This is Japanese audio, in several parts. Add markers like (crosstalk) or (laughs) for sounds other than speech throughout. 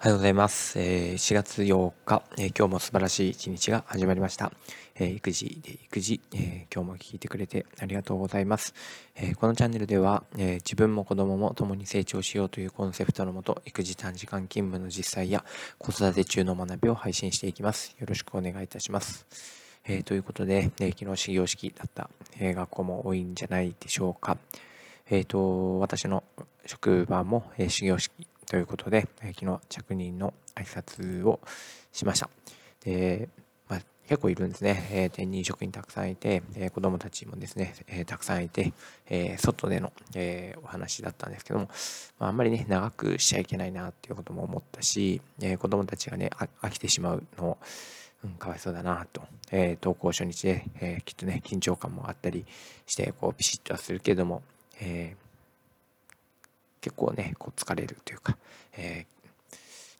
おはようございます。え、4月8日、え、今日も素晴らしい一日が始まりました。え、育児で育児、え今日も聞いてくれてありがとうございます。えこのチャンネルでは、え自分も子供も共に成長しようというコンセプトのもと、育児短時間勤務の実際や子育て中の学びを配信していきます。よろしくお願いいたします。えということで、え昨日始業式だった、え学校も多いんじゃないでしょうか。えっ、と、私の職場も、え始業式ということで、え昨日着任の挨拶をしました。で、まあ、結構いるんですね。えー、転任職員たくさんいて、えー、子供たちもですね、えー、たくさんいて、え外での、えお話だったんですけども、まあ、んまりね、長くしちゃいけないなっていうことも思ったし、え子供たちがね、飽きてしまうのをうん、かわいそうだなと、えー、登校初日で、えー、きっとね、緊張感もあったりして、こう、ピシッとはするけども、えー結構ねこう疲れるというか、え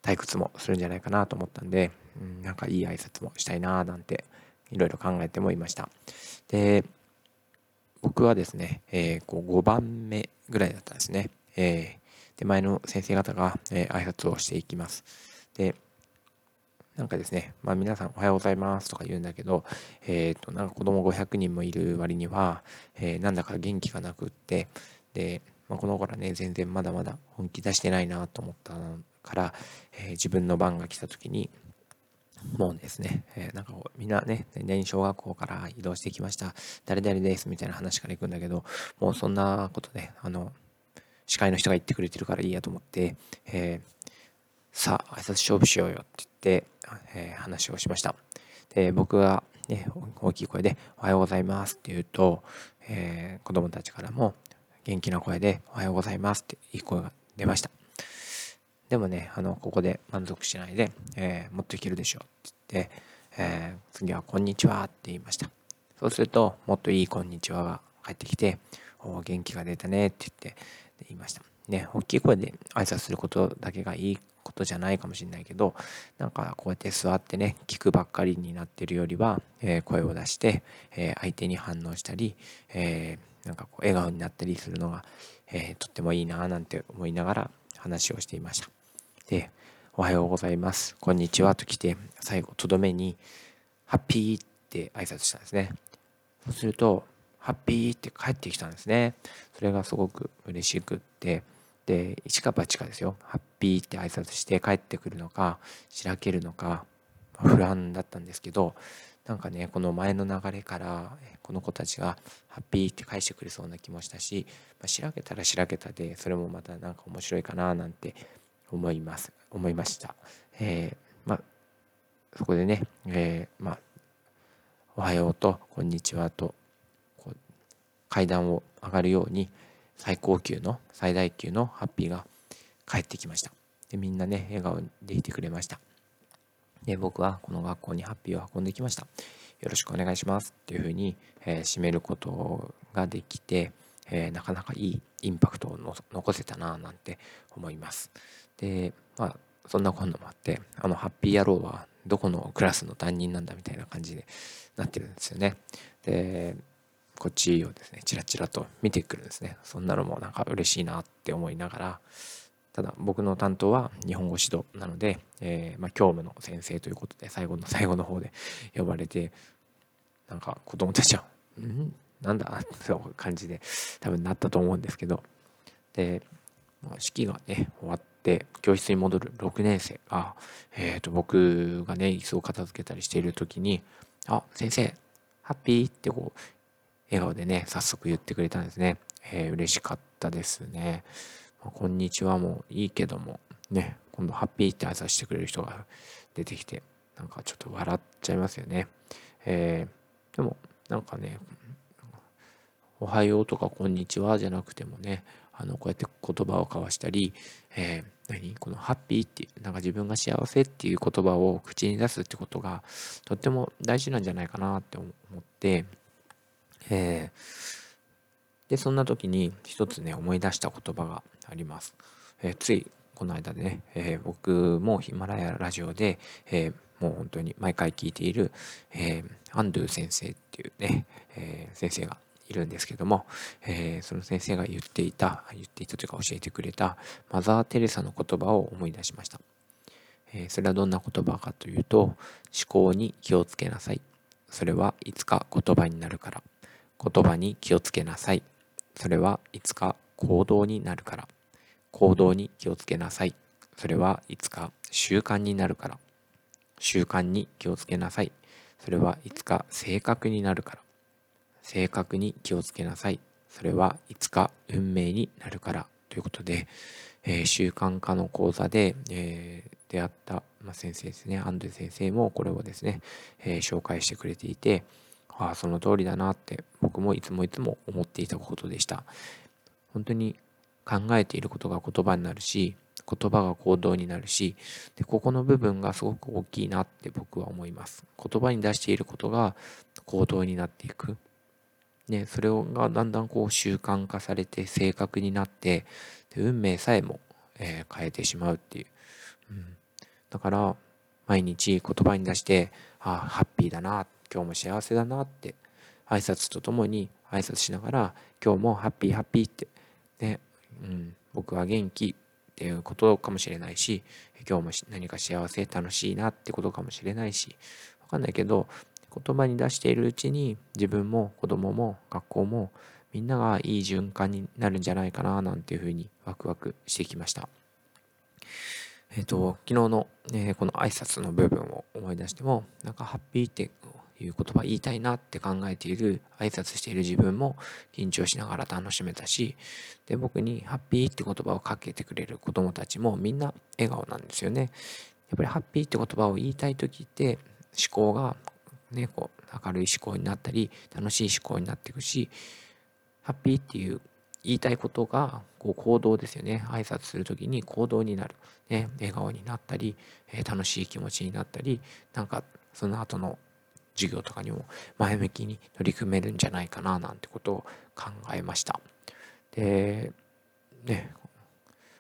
ー、退屈もするんじゃないかなと思ったんで、うん、なんかいい挨拶もしたいななんていろいろ考えてもいました。で僕はですね、えー、こう5番目ぐらいだったんですね、えー、で前の先生方が、えー、挨拶をしていきます。でなんかですね、まあ皆さんおはようございますとか言うんだけど、えっ、ー、と、なんか子供500人もいる割には、えー、なんだか元気がなくって、で、まあ、この頃ね、全然まだまだ本気出してないなと思ったから、えー、自分の番が来た時に、もうですね、えー、なんかみんなね、何小学校から移動してきました、誰々ですみたいな話から行くんだけど、もうそんなことね、あの、司会の人が言ってくれてるからいいやと思って、えー、さあ、挨拶勝負しようよって言って、えー、話をしました。で、僕はね、大きい声で、おはようございますって言うと、えー、子供たちからも、元気な声でおはようございますっていい声が出ました。でもね、あの、ここで満足しないで、えー、もっといけるでしょって言って、えー、次はこんにちはって言いました。そうすると、もっといいこんにちはが返ってきて、お元気が出たねって言って言いました。ね、大きい声で挨拶することだけがいいことじゃないかもしれないけど、なんかこうやって座ってね、聞くばっかりになってるよりは、えー、声を出して、えー、相手に反応したり、えーなんかこう笑顔になったりするのが、えー、とってもいいななんて思いながら話をしていました。で、おはようございます。こんにちはと来て、最後、とどめに、ハッピーって挨拶したんですね。そうすると、ハッピーって帰ってきたんですね。それがすごく嬉しくって、で、一か八かですよ。ハッピーって挨拶して帰ってくるのか、しらけるのか、不安だったんですけど、なんかねこの前の流れからこの子たちがハッピーって返してくれそうな気もしたし、まあ、しらけたらしらけたでそれもまたなんか面白いかななんて思います思いました、えー、まあそこでね、えー、まあおはようとこんにちはとこう階段を上がるように最高級の最大級のハッピーが帰ってきました。でみんなね笑顔でいてくれました。で僕はこの学校にハッピーを運んできました。よろしくお願いしますっていうふうに、えー、締めることができて、えー、なかなかいいインパクトを残せたななんて思います。で、まあ、そんな今度もあって、あの、ハッピー野郎はどこのクラスの担任なんだみたいな感じでなってるんですよね。で、こっちをですね、チラチラと見てくるんですね。そんなのもなんか嬉しいなって思いながら、ただ僕の担当は日本語指導なので、えー、まあ、教務の先生ということで最後の (laughs) 最後の方で呼ばれてなんか子供たちは「ん？なんだ?」って感じで多分なったと思うんですけどで、まあ、式がね終わって教室に戻る6年生が、えー、と僕がね椅子を片付けたりしている時に「あ先生ハッピー」ってこう笑顔でね早速言ってくれたんですね、えー、嬉しかったですね。こんにちはもいいけども、ね、今度ハッピーって挨拶してくれる人が出てきて、なんかちょっと笑っちゃいますよね。えー、でも、なんかね、おはようとかこんにちはじゃなくてもね、あの、こうやって言葉を交わしたり、えー、何？このハッピーっていう、なんか自分が幸せっていう言葉を口に出すってことが、とっても大事なんじゃないかなって思って、えーで、そんな時に一つね、思い出した言葉があります。えー、ついこの間でね、えー、僕もヒマラヤラジオで、えー、もう本当に毎回聞いている、えアンドゥ先生っていうね、え先生がいるんですけども、えその先生が言っていた、言っていたというか教えてくれたマザー・テレサの言葉を思い出しました。えそれはどんな言葉かというと思考に気をつけなさいそれはいつか言葉になるから言葉に気をつけなさいそれはいつか行動になるから。行動に気をつけなさい。それはいつか習慣になるから。習慣に気をつけなさい。それはいつか性格になるから。性格に気をつけなさい。それはいつか運命になるから。ということで、えー、習慣化の講座で、えー、出会った、まあ、先生ですね。アンドゥ先生もこれをですね、えー、紹介してくれていてああその通りだなって僕もいつもいつも思っていたことでした。本当に考えていることが言葉になるし言葉が行動になるしでここの部分がすごく大きいなって僕は思います。言葉に出していることが行動になっていく。ね、それがだんだんこう習慣化されて正確になってで運命さえも、えー、変えてしまうっていう、うん、だから毎日言葉に出してあハッピーだな今日も幸せだなって挨拶とともに挨拶しながら今日もハッピーハッピーってね、うん、僕は元気っていうことかもしれないし今日も何か幸せ楽しいなってことかもしれないしわかんないけど言葉に出しているうちに自分も子供も学校もみんながいい循環になるんじゃないかななんていうふうにワクワクしてきました。えっ、ー、と、昨日の、ね、この挨拶の部分を思い出しても、なんかハッピーっていう言葉言いたいなって考えている、挨拶している自分も緊張しながら楽しめたし、で、僕にハッピーって言葉をかけてくれる子供たちもみんな笑顔なんですよね。やっぱりハッピーって言葉を言いたい時って思考がね、こう明るい思考になったり楽しい思考になっていくしハッピーっていう言いたいことがこう行動ですよね挨拶する時に行動になる、ね、笑顔になったり、え、楽しい気持ちになったりなんかその後の授業とかにも前向きに取り組めるんじゃないかななんてことを考えましたでね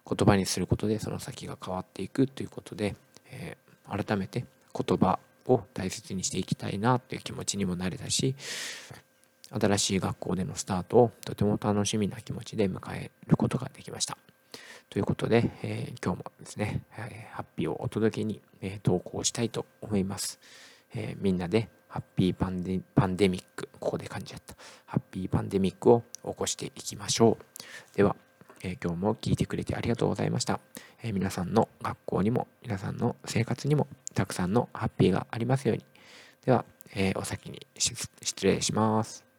言葉にすることでその先が変わっていくということで、えー、改めて言葉を大切にしていきたいなっていう気持ちにもなれたし新しい学校でのスタートをとても楽しみな気持ちで迎えることができました。ということで、えー、今日もですね、えー、ハッピーをお届けに、えー、投稿したいと思います。えみんなでハッピーパンデパンデミック、ここで感じちゃった。ハッピーパンデミックを起こしていきましょう。では、え今日も聞いてくれてありがとうございました。え皆さんの学校にも皆さんの生活にもたくさんのハッピーがありますように。では、えー、お先に失礼します。